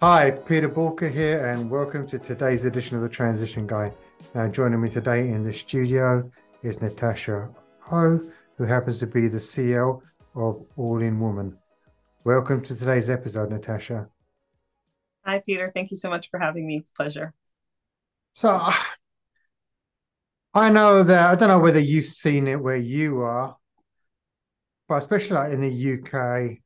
Hi, Peter Boolkah here, and welcome to today's edition of the Transition Guide. Now, joining me today in the studio is Natasha Ho, who happens to be the CEO of All in Woman. Welcome to today's episode, Natasha. Hi, Peter. Thank you so much for having me. It's a pleasure. So, I know that I don't know whether you've seen it where you are, but especially like in the UK,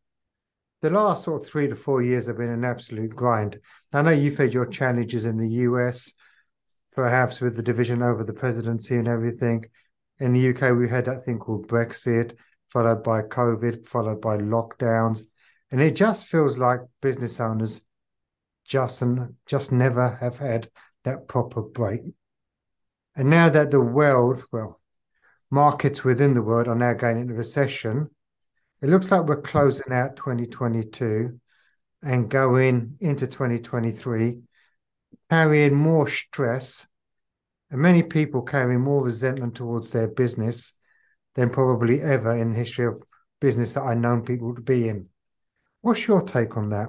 the last sort of three to four years have been an absolute grind. I know you've had your challenges in the US, perhaps with the division over the presidency and everything. In the UK, we had that thing called Brexit, followed by COVID, followed by lockdowns. And it just feels like business owners just and just never have had that proper break. And now that the world, well, markets within the world are now going into recession, it looks like we're mm-hmm. closing out 2022 and going into 2023 carrying more stress and many people carrying more resentment towards their business than probably ever in the history of business that I've known people to be in. What's your take on that?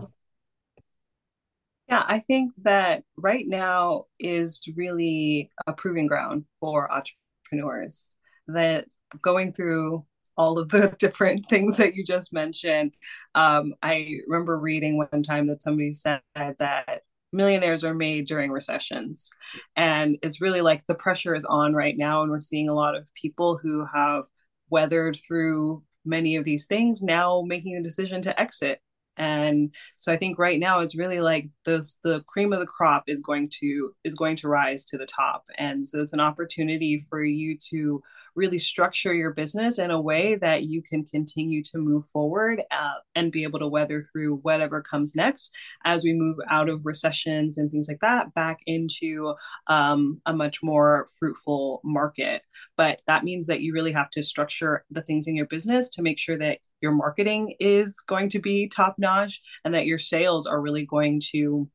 Yeah, I think that right now is really a proving ground for entrepreneurs that going through all of the different things that you just mentioned. Um, I remember reading one time that somebody said that millionaires are made during recessions. And it's really like the pressure is on right now. And we're seeing a lot of people who have weathered through many of these things now making a decision to exit and so i think right now it's really like the the cream of the crop is going to is going to rise to the top and so it's an opportunity for you to really structure your business in a way that you can continue to move forward uh, and be able to weather through whatever comes next as we move out of recessions and things like that back into um, a much more fruitful market but that means that you really have to structure the things in your business to make sure that your marketing is going to be top notch and that your sales are really going to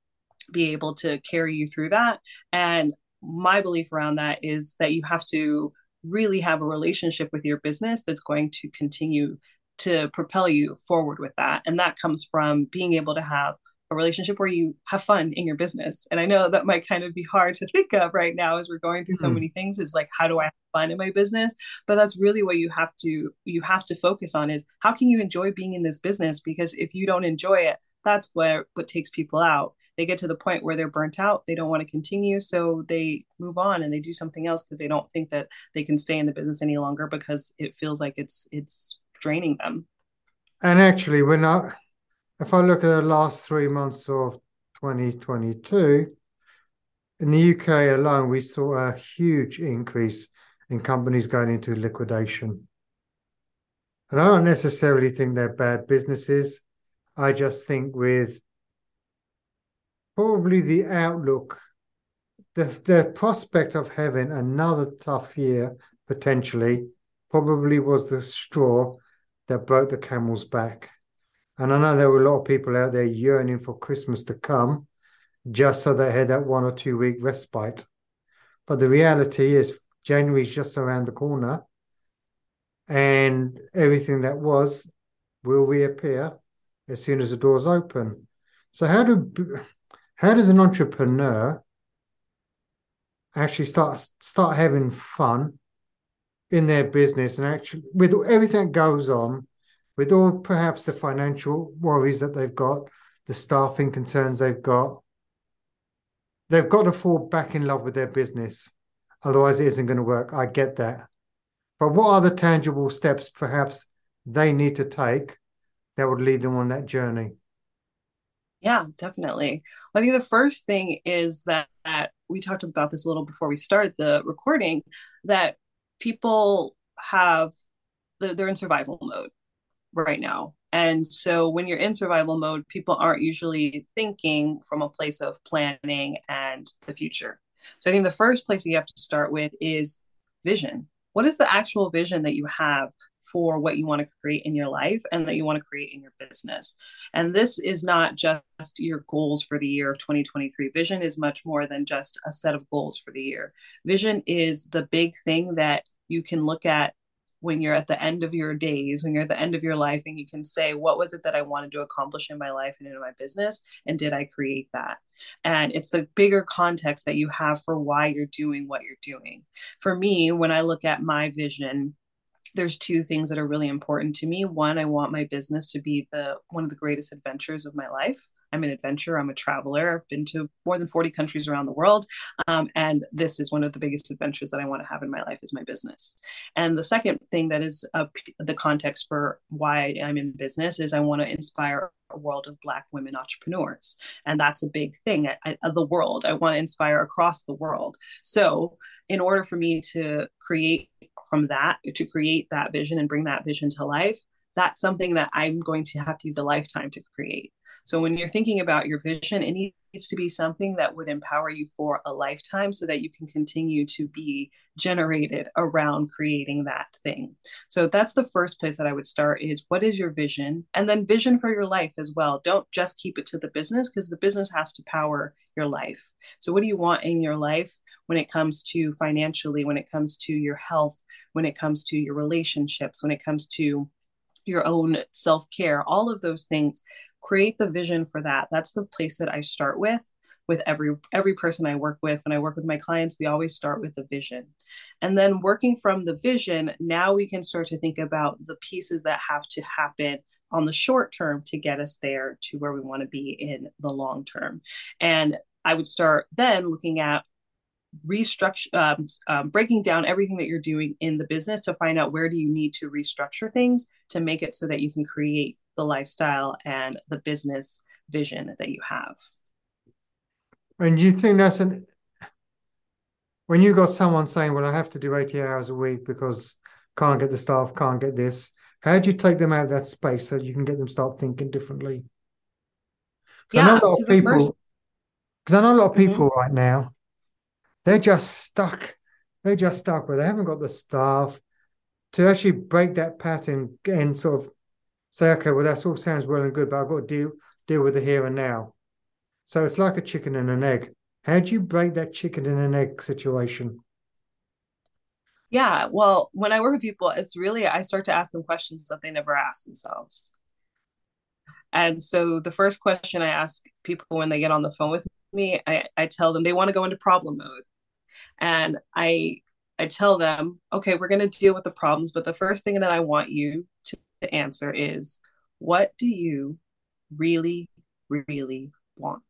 be able to carry you through that. And my belief around that is that you have to really have a relationship with your business that's going to continue to propel you forward with that. And that comes from being able to have a relationship where you have fun in your business. And I know that might kind of be hard to think of right now as we're going through so mm. many things is like how do I have fun in my business? But that's really what you have to you have to focus on is how can you enjoy being in this business because if you don't enjoy it, that's where what takes people out. They get to the point where they're burnt out, they don't want to continue, so they move on and they do something else because they don't think that they can stay in the business any longer because it feels like it's it's draining them. And actually, we're not if I look at the last three months of 2022, in the UK alone, we saw a huge increase in companies going into liquidation. And I don't necessarily think they're bad businesses. I just think with probably the outlook, the, the prospect of having another tough year potentially probably was the straw that broke the camel's back. And I know there were a lot of people out there yearning for Christmas to come just so they had that one or two week respite. But the reality is, January is just around the corner, and everything that was will reappear as soon as the doors open. So, how do how does an entrepreneur actually start start having fun in their business and actually with everything that goes on with all perhaps the financial worries that they've got, the staffing concerns they've got, they've got to fall back in love with their business. Otherwise, it isn't going to work. I get that. But what are the tangible steps perhaps they need to take that would lead them on that journey? Yeah, definitely. I think the first thing is that, that we talked about this a little before we started the recording that people have they're in survival mode right now. And so when you're in survival mode, people aren't usually thinking from a place of planning and the future. So I think the first place that you have to start with is vision. What is the actual vision that you have for what you want to create in your life and that you want to create in your business? And this is not just your goals for the year of 2023. Vision is much more than just a set of goals for the year. Vision is the big thing that you can look at when you're at the end of your days, when you're at the end of your life, and you can say, What was it that I wanted to accomplish in my life and in my business? And did I create that? And it's the bigger context that you have for why you're doing what you're doing. For me, when I look at my vision, there's two things that are really important to me. One, I want my business to be the one of the greatest adventures of my life. I'm an adventurer. I'm a traveler. I've been to more than 40 countries around the world. Um, and this is one of the biggest adventures that I want to have in my life is my business. And the second thing that is the context for why I'm in business is I want to inspire a world of Black women entrepreneurs. And that's a big thing the world. I want to inspire across the world. So in order for me to create from that, to create that vision and bring that vision to life, that's something that I'm going to have to use a lifetime to create. So when you're thinking about your vision, it needs to be something that would empower you for a lifetime so that you can continue to be generated around creating that thing. So that's the first place that I would start is what is your vision? And then vision for your life as well. Don't just keep it to the business because the business has to power your life. So what do you want in your life when it comes to financially, when it comes to your health, when it comes to your relationships, when it comes to your own self-care, all of those things create the vision for that. That's the place that i start with with every every person i work with. When i work with my clients we always start with the vision. And then working from the vision now we can start to think about the pieces that have to happen on the short term to get us there to where we want to be in the long term. And i would start then looking at restructure um, um, breaking down everything that you're doing in the business to find out where do you need to restructure things to make it so that you can create the lifestyle and the business vision that you have and you think that's an when you got someone saying well i have to do 80 hours a week because can't get the staff can't get this how do you take them out of that space so you can get them start thinking differently yeah, I know a lot so of people because first... I know a lot of mm-hmm. people mm-hmm. right now they're just stuck. They're just stuck where they haven't got the staff to actually break that pattern and sort of say, okay, well, that all sounds well and good, but I've got to deal deal with the here and now. So it's like a chicken and an egg. How do you break that chicken and an egg situation? Yeah, well, when I work with people, it's really I start to ask them questions that they never ask themselves. And so the first question I ask people when they get on the phone with me, I, I tell them they want to go into problem mode and i i tell them okay we're going to deal with the problems but the first thing that i want you to, to answer is what do you really really want?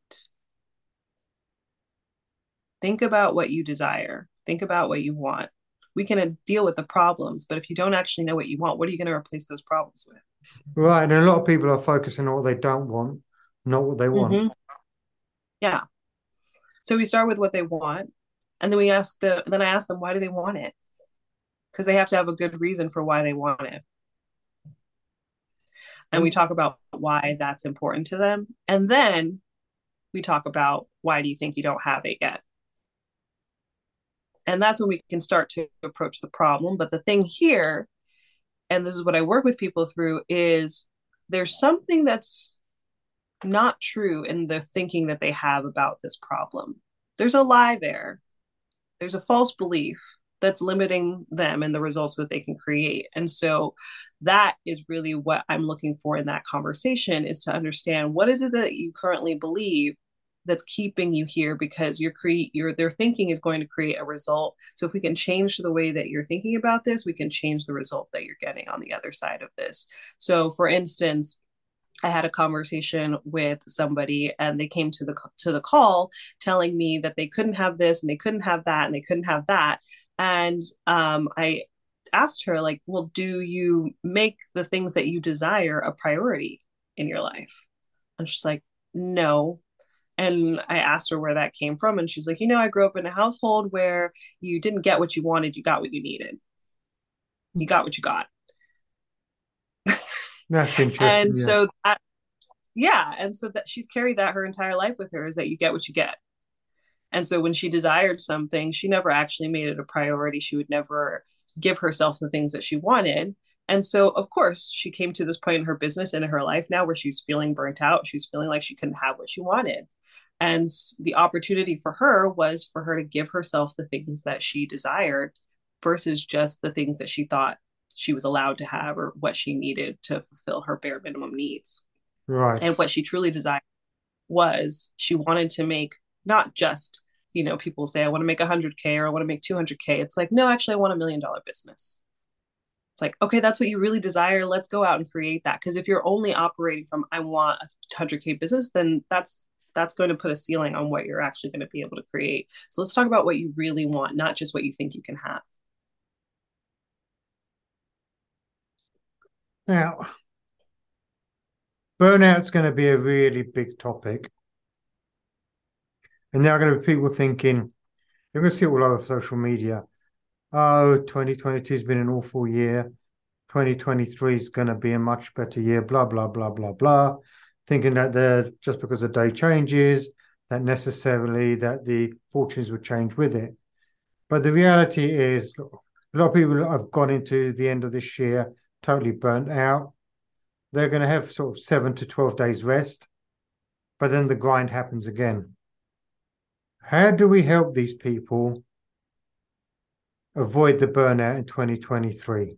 Think about what you desire. Think about what you want. We can uh, deal with the problems but if you don't actually know what you want what are you going to replace those problems with? Right and a lot of people are focusing on what they don't want not what they want. Mm-hmm. yeah. So we start with what they want and then we ask the then i ask them why do they want it? Because they have to have a good reason for why they want it. And we mm. talk about why that's important to them. And then we talk about why do you think you don't have it yet? And that's when we can start to approach the problem. But the thing here and this is what i work with people through is there's something that's not true in the thinking that they have about this problem. There's a lie there there's a false belief that's limiting them and the results that they can create. And so that is really what i'm looking for in that conversation is to understand what is it that you currently believe that's keeping you here because your create your their thinking is going to create a result. So if we can change the way that you're thinking about this we can change the result that you're getting on the other side of this. So for instance I had a conversation with somebody and they came to the to the call telling me that they couldn't have this and they couldn't have that and they couldn't have that. And um, I asked her like well do you make the things that you desire a priority in your life? And she's like no. And I asked her where that came from and she's like you know I grew up in a household where you didn't get what you wanted you got what you needed. You got what you got that's interesting. and yeah. so that, yeah, and so that she's carried that her entire life with her is that you get what you get. And so when she desired something, she never actually made it a priority. She would never give herself the things that she wanted. And so, of course, she came to this point in her business and in her life now where she was feeling burnt out. She was feeling like she couldn't have what she wanted. And the opportunity for her was for her to give herself the things that she desired versus just the things that she thought she was allowed to have or what she needed to fulfill her bare minimum needs. Right. And what she truly desired was she wanted to make not just, you know, people say, I want to make 100K or I want to make 200K. It's like, no, actually, I want a million dollar business. It's like, okay, that's what you really desire. Let's go out and create that. Because if you're only operating from, I want a 100K business, then that's that's going to put a ceiling on what you're actually going to be able to create. So let's talk about what you really want, not just what you think you can have. Now, burnout's going to be a really big topic. And now going to be people thinking, you're going to see it all over social media. Oh, 2022 has been an awful year. 2023 is going to be a much better year, blah, blah, blah, blah, blah. Thinking that the just because the day changes, that necessarily that the fortunes would change with it. But the reality is a lot of people have gone into the end of this year totally burnt out. They're going to have sort of seven to 12 days rest, but then the grind happens again. How do we help these people avoid the burnout in 2023?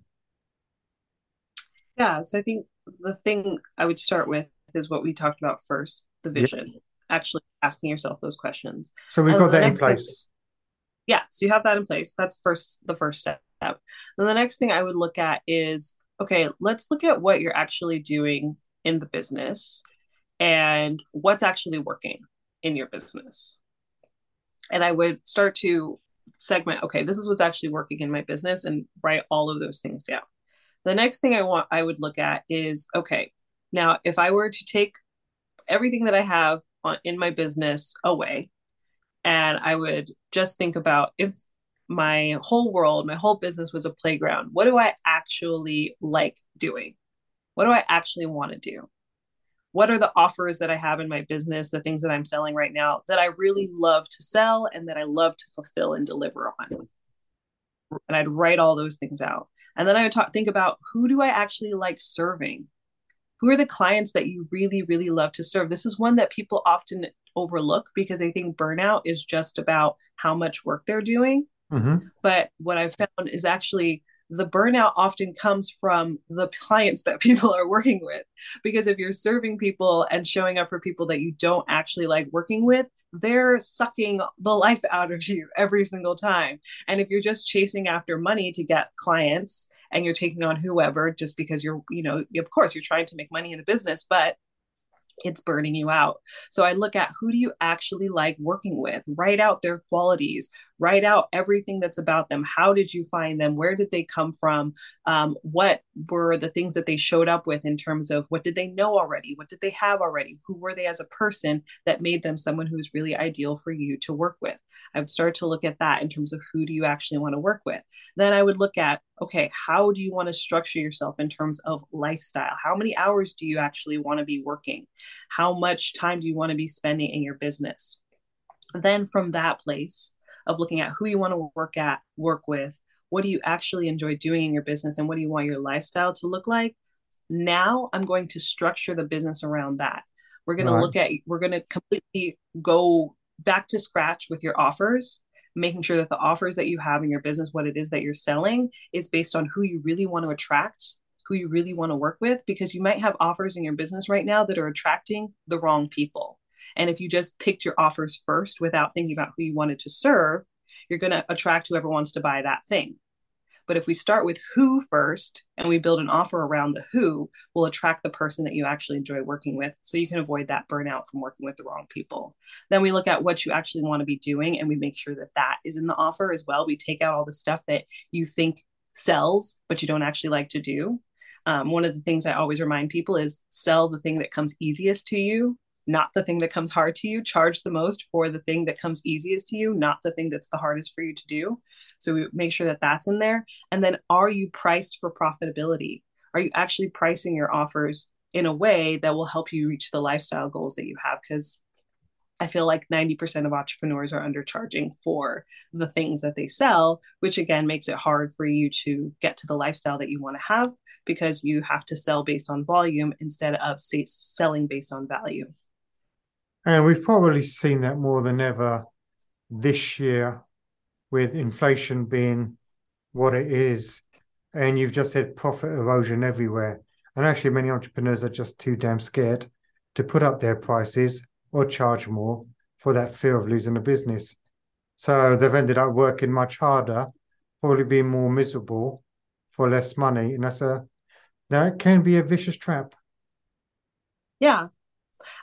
Yeah, so I think the thing I would start with is what we talked about first the vision, yep. actually asking yourself those questions. So we've and got that in place. Thing, yeah, so you have that in place. That's first the first step. Then the next thing I would look at is okay, let's look at what you're actually doing in the business and what's actually working in your business. And I would start to segment, okay, this is what's actually working in my business and write all of those things down. The next thing I want I would look at is okay, now if I were to take everything that I have on, in my business away and I would just think about if my whole world, my whole business was a playground. What do I actually like doing? What do I actually want to do? What are the offers that I have in my business, the things that I'm selling right now that I really love to sell and that I love to fulfill and deliver on? And I'd write all those things out. And then I would talk, think about who do I actually like serving? Who are the clients that you really, really love to serve? This is one that people often overlook because they think burnout is just about how much work they're doing Mm-hmm. But what I've found is actually the burnout often comes from the clients that people are working with. Because if you're serving people and showing up for people that you don't actually like working with, they're sucking the life out of you every single time. And if you're just chasing after money to get clients and you're taking on whoever just because you're, you know, of course you're trying to make money in a business, but it's burning you out. So I look at who do you actually like working with? Write out their qualities, write out everything that's about them. How did you find them? Where did they come from? Um, what were the things that they showed up with in terms of what did they know already? What did they have already? Who were they as a person that made them someone who's really ideal for you to work with? I would start to look at that in terms of who do you actually want to work with. Then I would look at, okay, how do you want to structure yourself in terms of lifestyle? How many hours do you actually want to be working? How much time do you want to be spending in your business? Then from that place of looking at who you want to work at, work with, what do you actually enjoy doing in your business and what do you want your lifestyle to look like? Now I'm going to structure the business around that. We're going right. to look at, we're going to completely go back to scratch with your offers making sure that the offers that you have in your business what it is that you're selling is based on who you really want to attract who you really want to work with because you might have offers in your business right now that are attracting the wrong people and if you just picked your offers first without thinking about who you wanted to serve you're going to attract whoever wants to buy that thing but if we start with who first and we build an offer around the who, we'll attract the person that you actually enjoy working with. So you can avoid that burnout from working with the wrong people. Then we look at what you actually want to be doing and we make sure that that is in the offer as well. We take out all the stuff that you think sells, but you don't actually like to do. Um, one of the things I always remind people is sell the thing that comes easiest to you not the thing that comes hard to you. Charge the most for the thing that comes easiest to you, not the thing that's the hardest for you to do. So we make sure that that's in there. And then are you priced for profitability? Are you actually pricing your offers in a way that will help you reach the lifestyle goals that you have? Because I feel like 90% of entrepreneurs are undercharging for the things that they sell, which again makes it hard for you to get to the lifestyle that you want to have because you have to sell based on volume instead of say, selling based on value. And we've probably seen that more than ever this year with inflation being what it is. and you've just said profit erosion everywhere. And actually, many entrepreneurs are just too damn scared to put up their prices or charge more for that fear of losing a business. So they've ended up working much harder, probably being more miserable for less money. And that's a that can be a vicious trap. Yeah.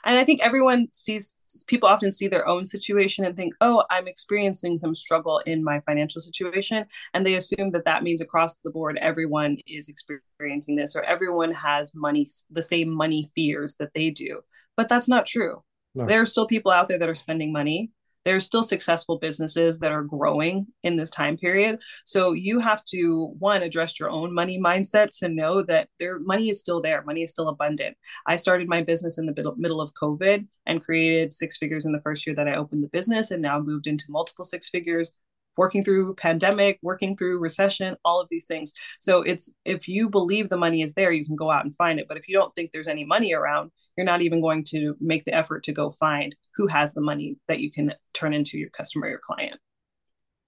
And I think everyone sees people often see their own situation and think, oh, I'm experiencing some struggle in my financial situation. And they assume that that means across the board, everyone is experiencing this or everyone has money, the same money fears that they do. But that's not true. No. There are still people out there that are spending money there's still successful businesses that are growing in this time period. So you have to one address your own money mindset to know that their money is still there, money is still abundant. I started my business in the middle, middle of COVID and created six figures in the first year that I opened the business and now moved into multiple six figures working through pandemic, working through recession, all of these things. So it's if you believe the money is there, you can go out and find it. But if you don't think there's any money around, you're not even going to make the effort to go find who has the money that you can turn into your customer, your client.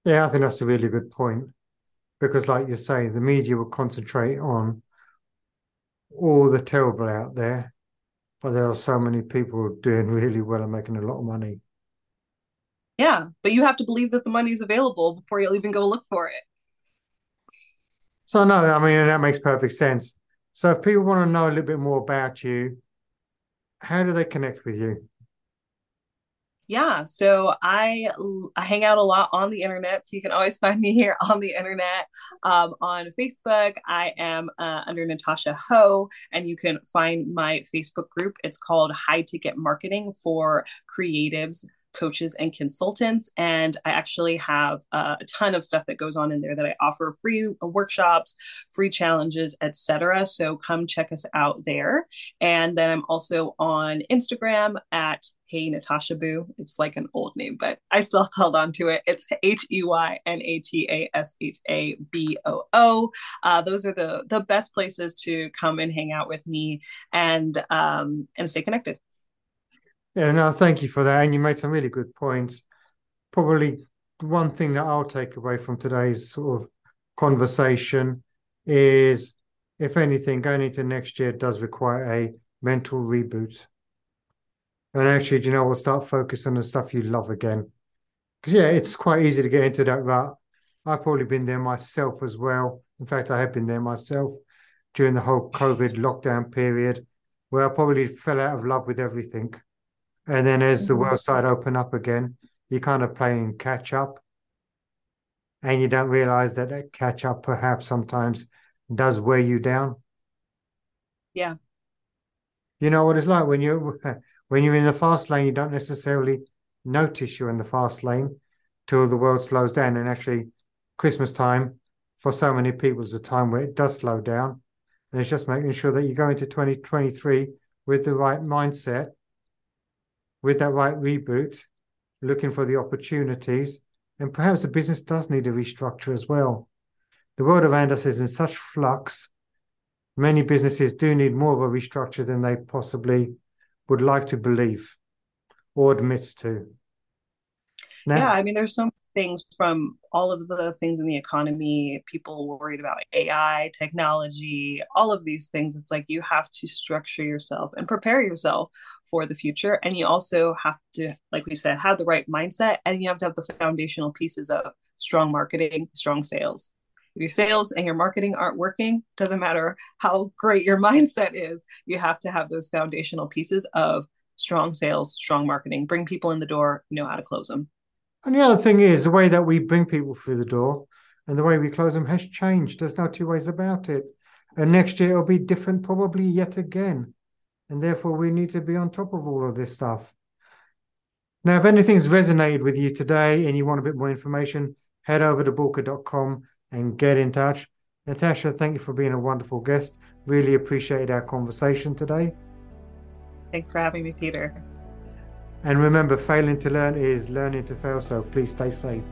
Yeah, I think that's a really good point. Because like you say, the media will concentrate on all the terrible out there, but there are so many people doing really well and making a lot of money. Yeah, but you have to believe that the money is available before you'll even go look for it. So no, I mean that makes perfect sense. So if people want to know a little bit more about you, how do they connect with you? Yeah, so I, I hang out a lot on the internet, so you can always find me here on the internet. Um, on Facebook, I am uh, under Natasha Ho, and you can find my Facebook group. It's called High Ticket Marketing for Creatives coaches and consultants. And I actually have uh, a ton of stuff that goes on in there that I offer free workshops, free challenges, etc. So come check us out there. And then I'm also on Instagram at Hey Natasha Boo. It's like an old name, but I still held on to it. It's H E Y N A T A S H A B O O. Uh, those are the the best places to come and hang out with me and um, and stay connected. Yeah, no, thank you for that. And you made some really good points. Probably one thing that I'll take away from today's sort of conversation is, if anything, going into next year does require a mental reboot. And actually, you know, we'll start focusing on the stuff you love again. Because, yeah, it's quite easy to get into that rut. I've probably been there myself as well. In fact, I have been there myself during the whole COVID lockdown period, where I probably fell out of love with everything and then as the mm-hmm. world side open up again, you're kind of playing catch up. And you don't realize that that catch up perhaps sometimes does wear you down. Yeah. You know what it's like when you when you're in the fast lane, you don't necessarily notice you're in the fast lane till the world slows down. And actually, Christmas time for so many people is a time where it does slow down. And it's just making sure that you go into 2023 with the right mindset with that right reboot, looking for the opportunities, and perhaps the business does need a restructure as well. The world around us is in such flux. Many businesses do need more of a restructure than they possibly would like to believe or admit to. Now, yeah, I mean, there's so things from all of the things in the economy, people worried about AI, technology, all of these things. It's like you have to structure yourself and prepare yourself for the future. And you also have to, like we said, have the right mindset and you have to have the foundational pieces of strong marketing, strong sales. If your sales and your marketing aren't working, doesn't matter how great your mindset is, you have to have those foundational pieces of strong sales, strong marketing, bring people in the door, know how to close them. And the other thing is the way that we bring people through the door and the way we close them has changed. There's no two ways about it. And next year it'll be different, probably yet again. And therefore, we need to be on top of all of this stuff. Now, if anything's resonated with you today and you want a bit more information, head over to boolkah.com and get in touch. Natasha, thank you for being a wonderful guest. Really appreciated our conversation today. Thanks for having me, Peter. And remember, failing to learn is learning to fail, so please stay safe.